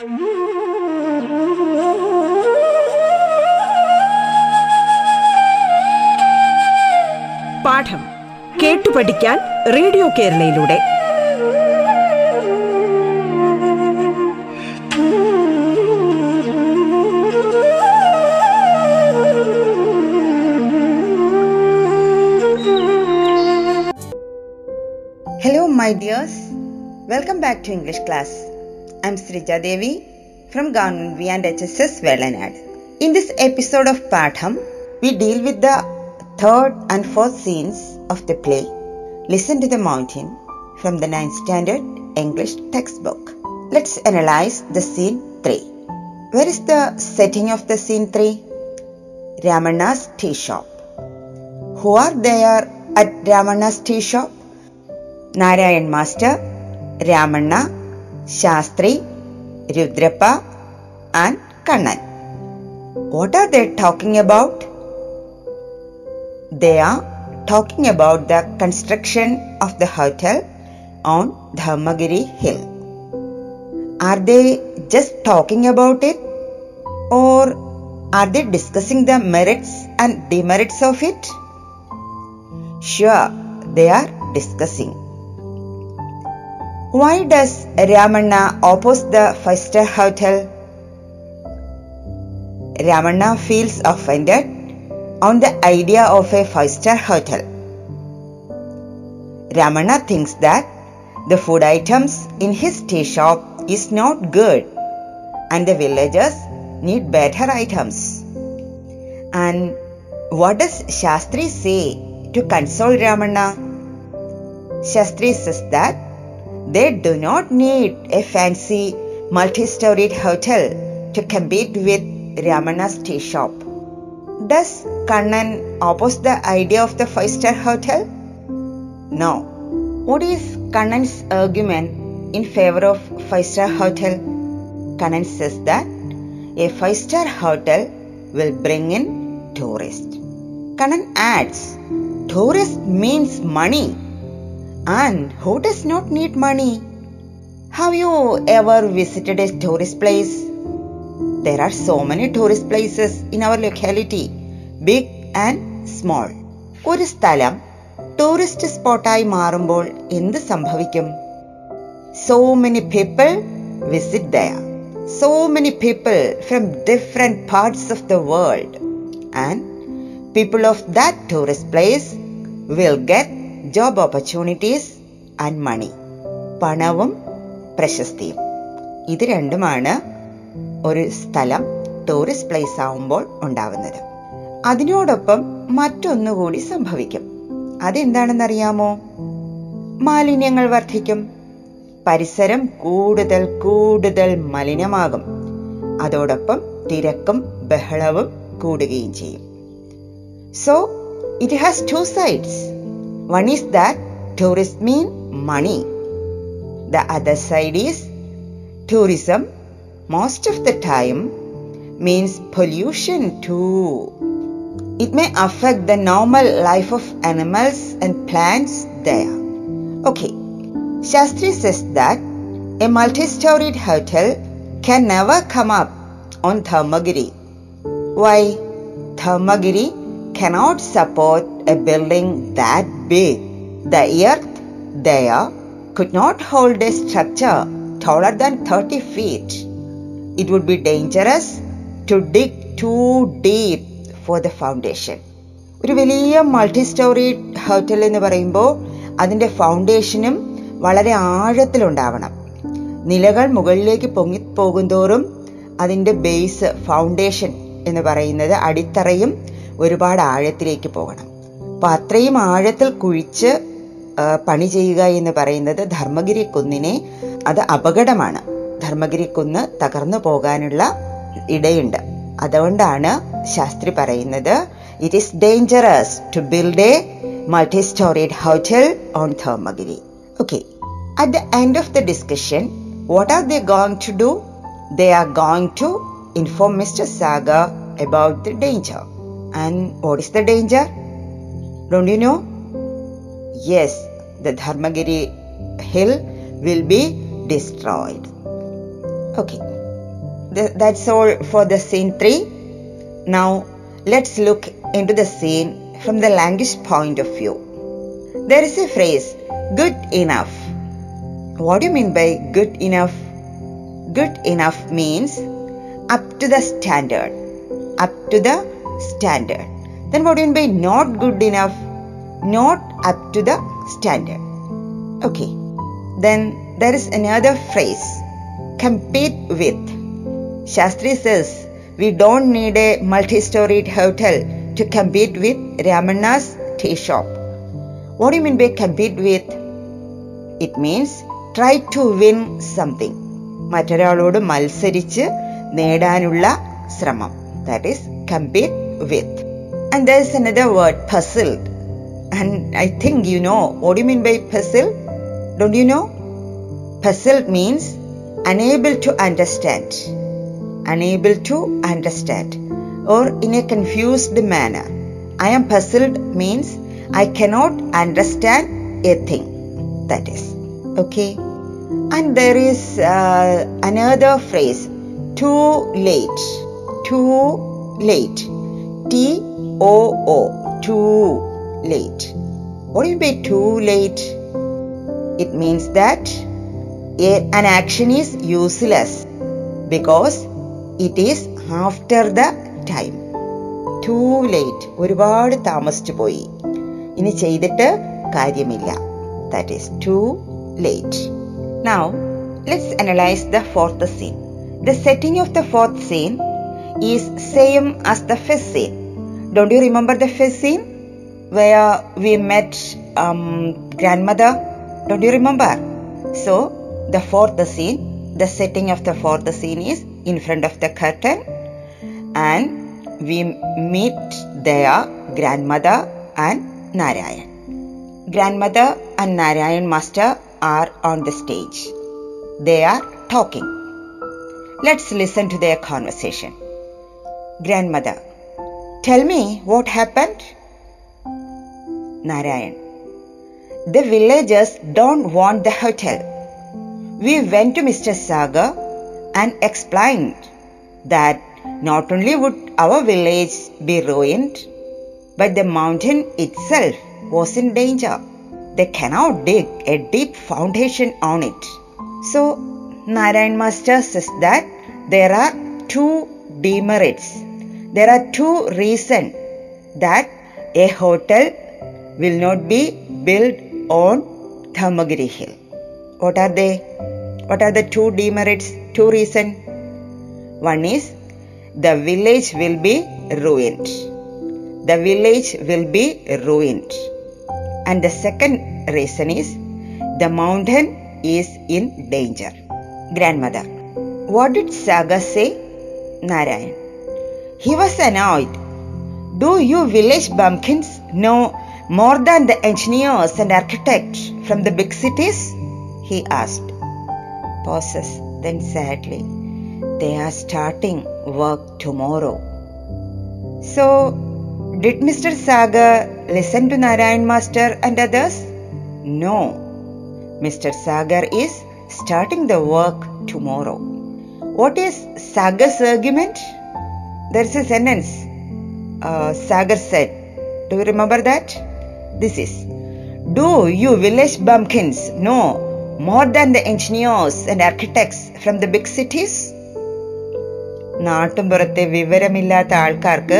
പാഠം കേട്ടു പഠിക്കാൻ radio കേരളയിലൂടെ. Hello my dears welcome back to English class I'm Srija Devi from Government and HSS Velanad. In this episode of Patham, we deal with the third and fourth scenes of the play Listen to the Mountain from the 9th Standard English textbook. Let's analyze the scene 3. Where is the setting of the scene 3? Ramana's tea shop. Who are there at Ramana's tea shop? Narayan Master, Ramana, Shastri, Rudrapa, and Kannan. What are they talking about? They are talking about the construction of the hotel on Dharmagiri Hill. Are they just talking about it? Or are they discussing the merits and demerits of it? Sure, they are discussing. Why does Ramana oppose the five star hotel? Ramana feels offended on the idea of a five star hotel. Ramana thinks that the food items in his tea shop is not good and the villagers need better items. And what does Shastri say to console Ramana? Shastri says that they do not need a fancy multi-storied hotel to compete with Ramana's tea shop. Does Kannan oppose the idea of the five-star hotel? No. What is Kannan's argument in favor of five-star hotel? Kannan says that a five-star hotel will bring in tourists. Kannan adds, tourist means money And who does not need money? Have you ever visited a tourist place? There are so many tourist places in our locality, big and small. ഒരു സ്ഥലം tourist സ്പോട്ടായി മാറുമ്പോൾ എന്ത് സംഭവിക്കും so many people visit ദയ so many people from different parts of the world and people of that tourist place will get job opportunities and money പണവും പ്രശസ്തിയും. ഇത് രണ്ടുമാണ് ഒരു സ്ഥലം ടൂറിസ്റ്റ് പ്ലേസ് ആവുമ്പോൾ ഉണ്ടാവുന്നത്. അതിനോടൊപ്പം മറ്റൊന്നുകൂടി സംഭവിക്കും. അതെന്താണെന്നറിയാമോ? മാലിന്യങ്ങൾ വർദ്ധിക്കും. പരിസരം കൂടുതൽ കൂടുതൽ മലിനമാകും. അതോടൊപ്പം തിരക്കും ബഹളവും കൂടുകയും ചെയ്യും. So it has two sides One is that tourists mean money. The other side is tourism most of the time means pollution too. It may affect the normal life of animals and plants there. Okay, Shastri says that a multi-storied hotel can never come up on Dharmagiri. Why? Dharmagiri cannot support a building that big. The earth there could not hold a structure taller than 30 feet. It would be dangerous to dig too deep for the foundation. ഒരു വലിയ multi story hotel എന്ന് പറയുമ്പോൾ അതിന്റെ ഫൗണ്ടേഷനും വളരെ ആഴത്തിലുണ്ടാവണം നിലകൾ മുകളിലേക്ക് പൊങ്ങി പോകുന്തോറും അതിന്റെ ബേസ് ഫൗണ്ടേഷൻ എന്ന് പറയുന്നത് അടിത്തറയും ഒരുപാട് ആഴത്തിലേക്ക് പോകണം അപ്പൊ അത്രയും ആഴത്തിൽ കുഴിച്ച് പണി ചെയ്യുക എന്ന് പറയുന്നത് ധർമ്മഗിരി കുന്നിനെ അത് അപകടമാണ് ധർമ്മഗിരി കുന്ന് തകർന്നു പോകാനുള്ള ഇടയുണ്ട് അതുകൊണ്ടാണ് ശാസ്ത്രി പറയുന്നത് it is dangerous to build a multi storeyed hotel on Dharmagiri okay at the end of the discussion what are the going to do they are going to inform mister Sagar about the danger. And what is the danger? Don't you know? Yes, the Dharmagiri hill will be destroyed. Okay, th- that's all for the scene 3. Now let's look into the scene from the language point of view. There is a phrase, good enough. What do you mean by good enough? Good enough means up to the standard. Up to the standard. Then what do you mean by not good enough? Not up to the standard. Okay. Then there is another phrase, compete with. Shastri says we don't need a multi-storied hotel to compete with Ramanna's tea shop. What do you mean by compete with? It means try to win something. മറ്റൊരാളോട് മത്സരിച്ച് നേടാനുള്ള ശ്രമം that is compete with and there's another word, puzzled. And I think you know what do you mean by puzzled? Don't you know? Puzzled means unable to understand. Unable to understand. Or in a confused manner. I am puzzled means I cannot understand a thing. That is. Okay. And there is uh, another phrase too late. Too late. T o oh, too late what do you mean too late it means that a, an action is useless because it is after the time too late ഒരുപാട് താമസിച്ചു പോയി ഇനി ചെയ്തിട്ട് കാര്യമില്ല that is too late now let's analyse the fourth scene the setting of the fourth scene is same as the first scene Don't you remember the first scene where we met um, grandmother? Don't you remember? So, the fourth scene, the setting of the fourth scene is in front of the curtain, and we meet their grandmother and Narayan. Grandmother and Narayan Master are on the stage. They are talking. Let's listen to their conversation. Grandmother, tell me what happened Narayan. The villagers don't want the hotel. We went to Mr. Sagar and explained that not only would our village be ruined, but the mountain itself was in danger. They cannot dig a deep foundation on it. So, Narayan Master says that there are two demerits. There are two reasons that a hotel will not be built on Dharmagiri hill. What are they? What are the two demerits? Two reasons. One is the village will be ruined. The village will be ruined. And the second reason is the mountain is in danger. Grandmother. What did Sagar say? Narayan. He was annoyed. Do you village bumpkins know more than the engineers and architects from the big cities? He asked. Pauses, then sadly. They are starting work tomorrow. So, did Mr. Sagar listen to Narayan Master and others? No. Mr. Sagar is starting the work tomorrow. What is Sagar's argument? There is a sentence. Uh, Sagar said. Do you remember that? This is Do you village bumpkins know more than the engineers and architects from the big cities? നാട്ടുംപുറത്തെ വിവരമില്ലാത്ത ആൾക്കാർക്ക്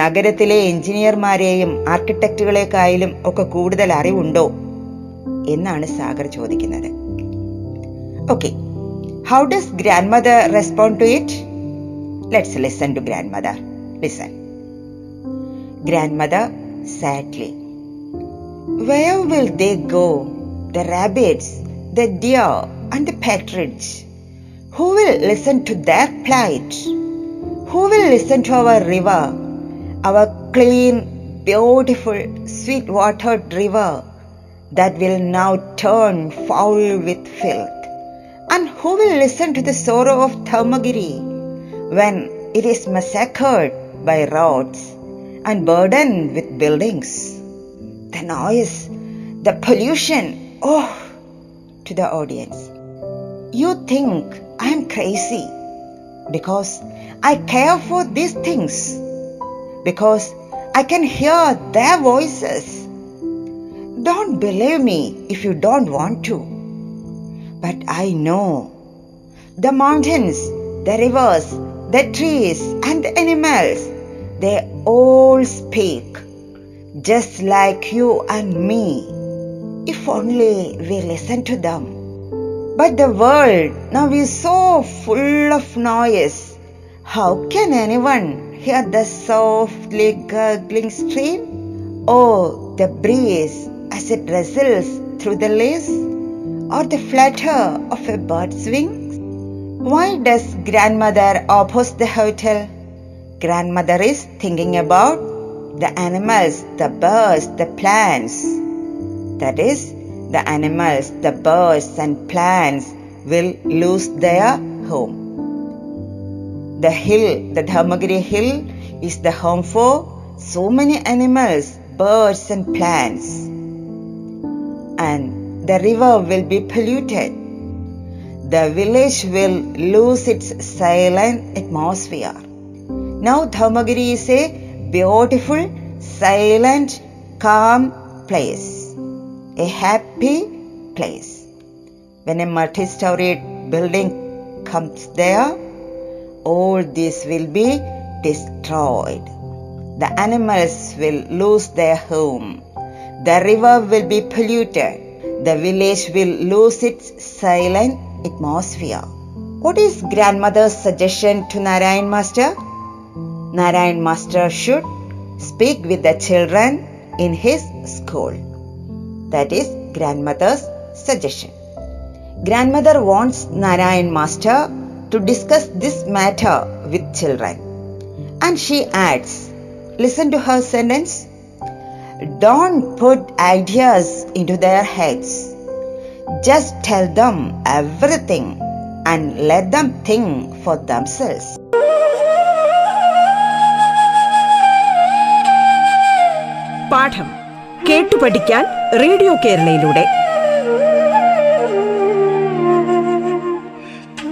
നഗരത്തിലെ എഞ്ചിനീയർമാരെയും ആർക്കിടെക്റ്റുകളെക്കായാലും ഒക്കെ കൂടുതൽ അറിവുണ്ടോ എന്നാണ് സാഗർ ചോദിക്കുന്നത് okay how does grandmother respond to it Let's listen to grandmother. Listen. Grandmother sadly. Where will they go? The rabbits, the deer, and the partridge. Who will listen to their plight? Who will listen to our river, our clean, beautiful, sweet watered river that will now turn foul with filth? And who will listen to the sorrow of Dharmagiri? When it is massacred by roads and burdened with buildings? the noise, the pollution. Oh, to the audience. You think I'm crazy. because I care for these things, because I can hear their voices. Don't believe me if you don't want to. But I know the mountains, the rivers, the trees, and the animals, they all speak just like you and me, if only we listen to them. But the world now is so full of noise. How can anyone hear the softly gurgling stream? Or the breeze as it rustles through the leaves? Or the flutter of a bird's wings? Why does grandmother oppose the hotel? Grandmother is thinking about the animals, the birds, the plants. That is, the animals, the birds, and plants will lose their home. The hill, the Dharmagiri hill, is the home for so many animals, birds, and plants. And the river will be polluted. The village will lose its silent atmosphere. Now, Dharmagiri is a beautiful, silent, calm place, a happy place. When a multi storied building comes there, all this will be destroyed. The animals will lose their home. The river will be polluted. The village will lose its silent atmosphere. What is grandmother's suggestion to Narayan Master? Narayan Master should speak with the children in his school. That is grandmother's suggestion. Grandmother wants Narayan Master to discuss this matter with children. And she adds, listen to her sentence. Don't put ideas into their heads. Just tell them everything and let them think for themselves. പാഠം കേട്ടു പഠിക്കാൻ radio കേരളയിലൂടെ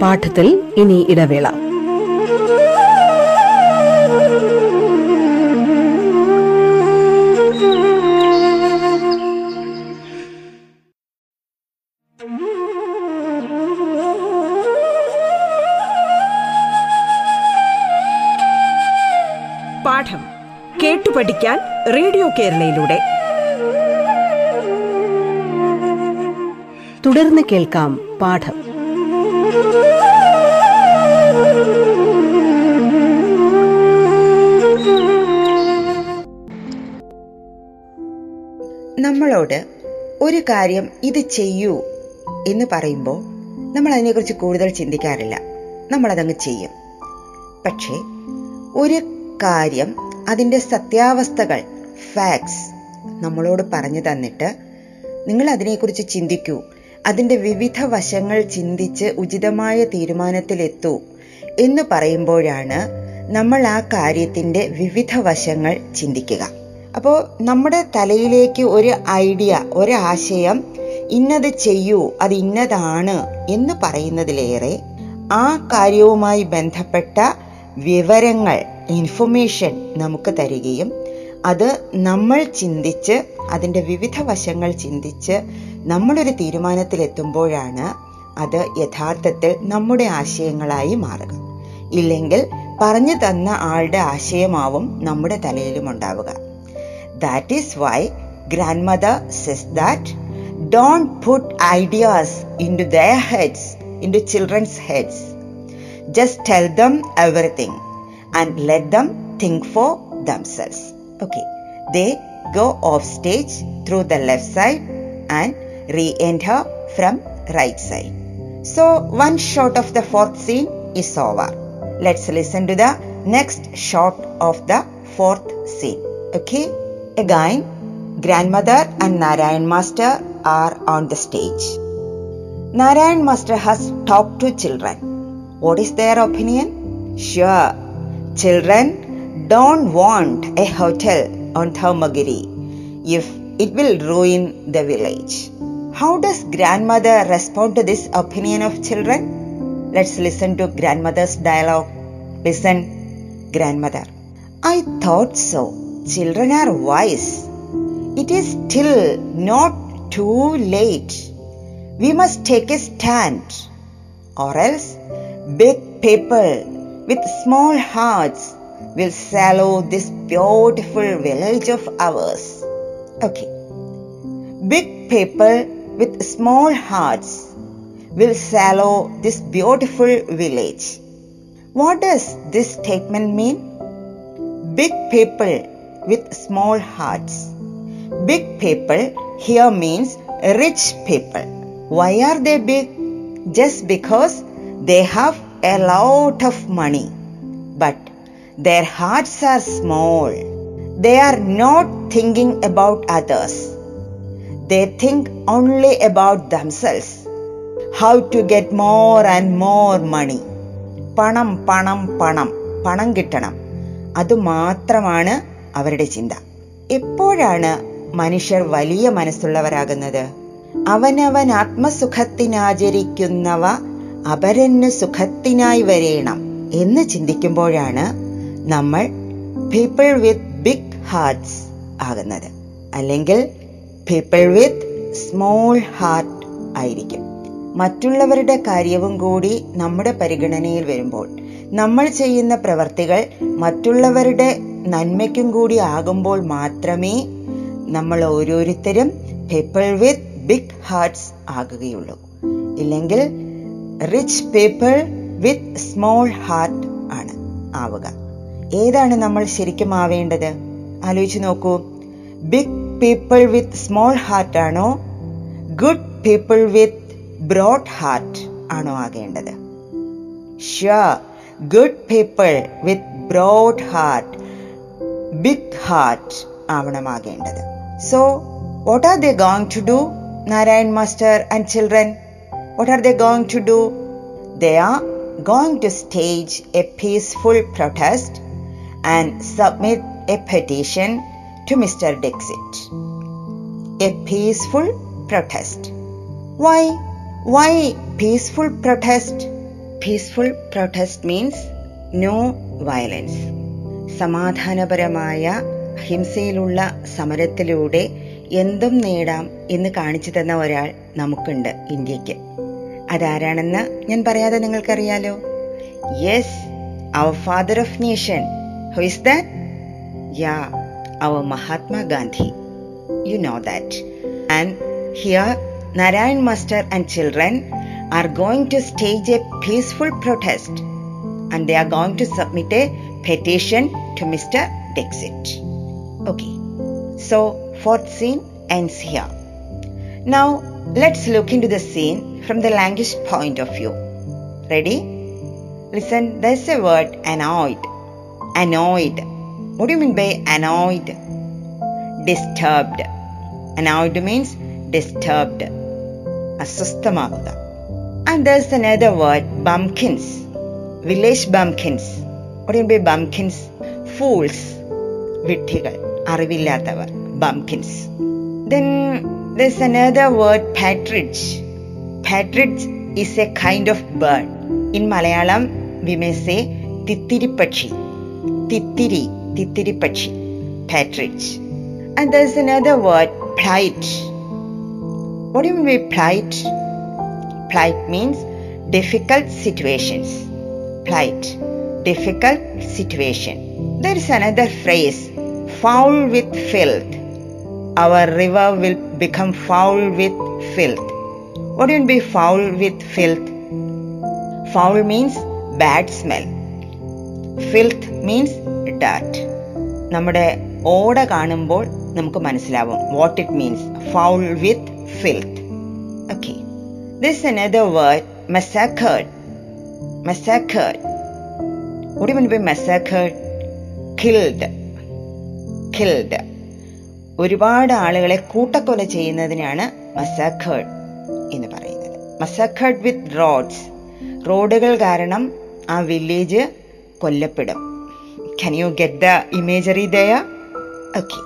പാഠത്തിൽ ഇനി ഇടവേള പഠിക്കാൻ radio കേരളയിലൂടെ. തുടർന്ന് കേൾക്കാം പാഠം. നമ്മളോട് ഒരു കാര്യം ഇത് ചെയ്യൂ എന്ന് പറയുമ്പോൾ നമ്മൾ അതിനെക്കുറിച്ച് കൂടുതൽ ചിന്തിക്കാറില്ല. നമ്മളതങ്ങ് ചെയ്യും. പക്ഷേ ഒരു കാര്യം അതിന്റെ സത്യാവസ്ഥകൾ ഫാക്ട്സ് നമ്മളോട് പറഞ്ഞു തന്നിട്ട് നിങ്ങൾ അതിനെക്കുറിച്ച് ചിന്തിക്കൂ. അതിന്റെ വിവിധ വശങ്ങൾ ചിന്തിച്ച് ഉചിതമായ തീരുമാനത്തിലെത്തൂ എന്ന് പറയുമ്പോഴാണ് നമ്മൾ ആ കാര്യത്തിന്റെ വിവിധ വശങ്ങൾ ചിന്തിക്കുക. അപ്പോൾ നമ്മുടെ തലയിലേക്ക് ഒരു ഐഡിയ ഒരാശയം ഇന്നത് ചെയ്യൂ അത് ഇന്നതാണ് എന്ന് പറയുന്നതിലേറെ ആ കാര്യവുമായി ബന്ധപ്പെട്ട വിവരങ്ങൾ ഇൻഫർമേഷൻ നമുക്ക് തരികയും അത് നമ്മൾ ചിന്തിച്ച് അതിന്റെ വിവിധ വശങ്ങൾ ചിന്തിച്ച് നമ്മളൊരു തീരുമാനത്തിലെത്തുമ്പോഴാണ് അത് യഥാർത്ഥത്തിൽ നമ്മുടെ ആശയങ്ങളായി മാറുക. ഇല്ലെങ്കിൽ പറഞ്ഞു തന്ന ആളുടെ ആശയമാവും നമ്മുടെ തലയിലും ഉണ്ടാവുക. That is why grandmother says that don't put ideas into their heads into children's heads just tell them everything. And let them think for themselves. Okay, they go off stage through the left side and re enter from right side. So, one shot of the fourth scene is over. Let's listen to the next shot of the fourth scene. Okay, again, grandmother and Narayan Master are on the stage. Narayan Master has talked to children. What is their opinion? Sure, children don't want a hotel on Dharmagiri if it will ruin the village. How does grandmother respond to this opinion of children? Let's listen to grandmother's dialogue. Listen, grandmother. I thought so. Children are wise. It is still not too late. We must take a stand, or else big people with small hearts will sallow this beautiful village of ours. Okay. Big people with small hearts will sallow this beautiful village. What does this statement mean? Big people with small hearts. Big people here means rich people. Why are they big? Just because they have a lot of money. But their hearts are small. They are not thinking about others. They think only about themselves. How to get more and more money. പണം പണം പണം പണം കിട്ടണം അതുമാത്രമാണ് അവരുടെ ചിന്ത എപ്പോഴാണ് മനുഷ്യർ വലിയ മനസ്സുള്ളവരാകുന്നത് അവനവൻ ആത്മസുഖത്തിനാചരിക്കുന്നവ അപരന് സുഖത്തിനായി വരേണം എന്ന് ചിന്തിക്കുമ്പോഴാണ് നമ്മൾ പീപ്പിൾ വിത്ത് ബിഗ് ഹാർട്ട്സ് ആകുന്നത്. അല്ലെങ്കിൽ പീപ്പിൾ വിത്ത് സ്മോൾ ഹാർട്ട് ആയിരിക്കും. മറ്റുള്ളവരുടെ കാര്യവും കൂടി നമ്മുടെ പരിഗണനയിൽ വരുമ്പോൾ നമ്മൾ ചെയ്യുന്ന പ്രവർത്തികൾ മറ്റുള്ളവരുടെ നന്മയ്ക്കും കൂടി ആകുമ്പോൾ മാത്രമേ നമ്മൾ ഓരോരുത്തരും പീപ്പിൾ വിത്ത് ബിഗ് ഹാർട്ട്സ് ആകുകയുള്ളൂ. ഇല്ലെങ്കിൽ rich people with small heart ആണ് ആവുക. ഏതാണ് നമ്മൾ ശരിക്കും ആവേണ്ടത്? ആലോചിച്ച് നോക്കൂ. Big people with small heart ആണോ? Good people with broad heart ആണോ ആകേണ്ടത്? Sure good people with broad heart big heart ആവണമാകേണ്ടത് so what are they going to do Narayan master and children What are they going to do? They are going to stage a peaceful protest and submit a petition to Mr. Dixit. A peaceful protest. Why? Why peaceful protest? Peaceful protest means no violence. സമാധാനപരമായ ഹിംസയിലുള്ള സമരത്തിലൂടെ എന്തും നേടാം എന്ന് കാണിച്ചു തന്ന ഒരാൾ നമുക്കുണ്ട് ഇന്ത്യയ്ക്ക് അതാരാണെന്ന് ഞാൻ പറയാതെ നിങ്ങൾക്കറിയാലോ yes our father of nation who is that yeah our Mahatma Gandhi. You know that. And here, Narayan Master and children are going to stage a peaceful protest and they are going to submit a petition to Mr. Dixit. Okay, so fourth scene ends here. Now, let's look into the scene from the language point of view. Ready? Listen, there's a word annoyed. Annoyed. What do you mean by annoyed? Disturbed. Annoyed means disturbed. അസ്വസ്ഥമാവുക and there's another word bumpkins village bumpkins what do you mean by bumpkins fools വിഡ്ഢികൾ അറിവില്ലാത്തവർ bumpkins then there's another word patridge Partridge is a kind of bird. In Malayalam, we may say tittiripakshi. Tittiri, tittiripakshi, partridge. And there's another word, plight. What do you mean by plight? Plight means difficult situations. Plight, difficult situation. There is another phrase, foul with filth. Our river will become foul with filth. wouldn't be foul with filth. Foul means bad smell filth means that നമ്മുടെ ഓട കാണുമ്പോൾ നമുക്ക് മനസ്സിലാവും what it means foul with filth okay this another word massacred massacred ഒരു മുൻപ് മെസ്സാഖേഡ് killed killed ഒരുപാട് ആളുകളെ കൂട്ടക്കൊല ചെയ്യുന്നതിനാണ് മെസ്സാഖേഡ് എന്ന് പറയുന്നത്. മസക്കഡ് വിത്ത് റോഡ്സ് റോഡുകൾ കാരണം ആ village കൊല്ലപ്പെടും. Can you get the imagery there okay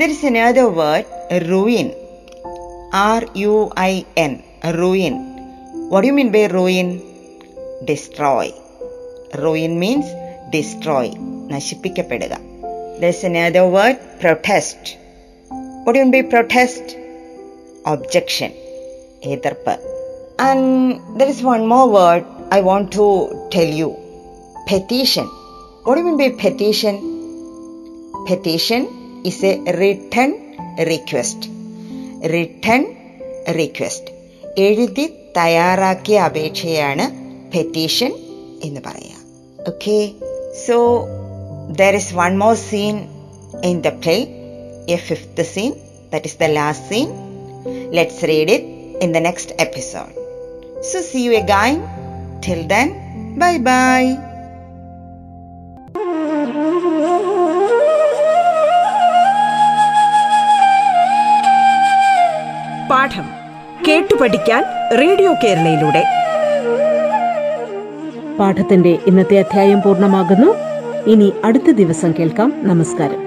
there is another word ruin R U I N ruin what you mean by ruin destroy ruin means destroy നശിപ്പിക്കപ്പെടുക. There is another word protest what you mean by protest objection എതിർപ്പ്. And there is one more word I want to tell you. Petition. What do you mean by petition? Petition is a written request. Written request. എഴുതി തയ്യാറാക്കിയ അപേക്ഷയാണ് petition എന്ന് പറയാം okay so there is one more scene in the play a fifth scene that is the last scene let's read it in the next episode. So, see you again. Till then, bye bye. പാഠം കേട്ടു പഠിക്കാൻ radio കേരളയിലൂടെ പാഠത്തിന്റെ ഇന്നത്തെ അധ്യായം പൂർണമാകുന്നു ഇനി അടുത്ത ദിവസം കേൾക്കാം നമസ്കാരം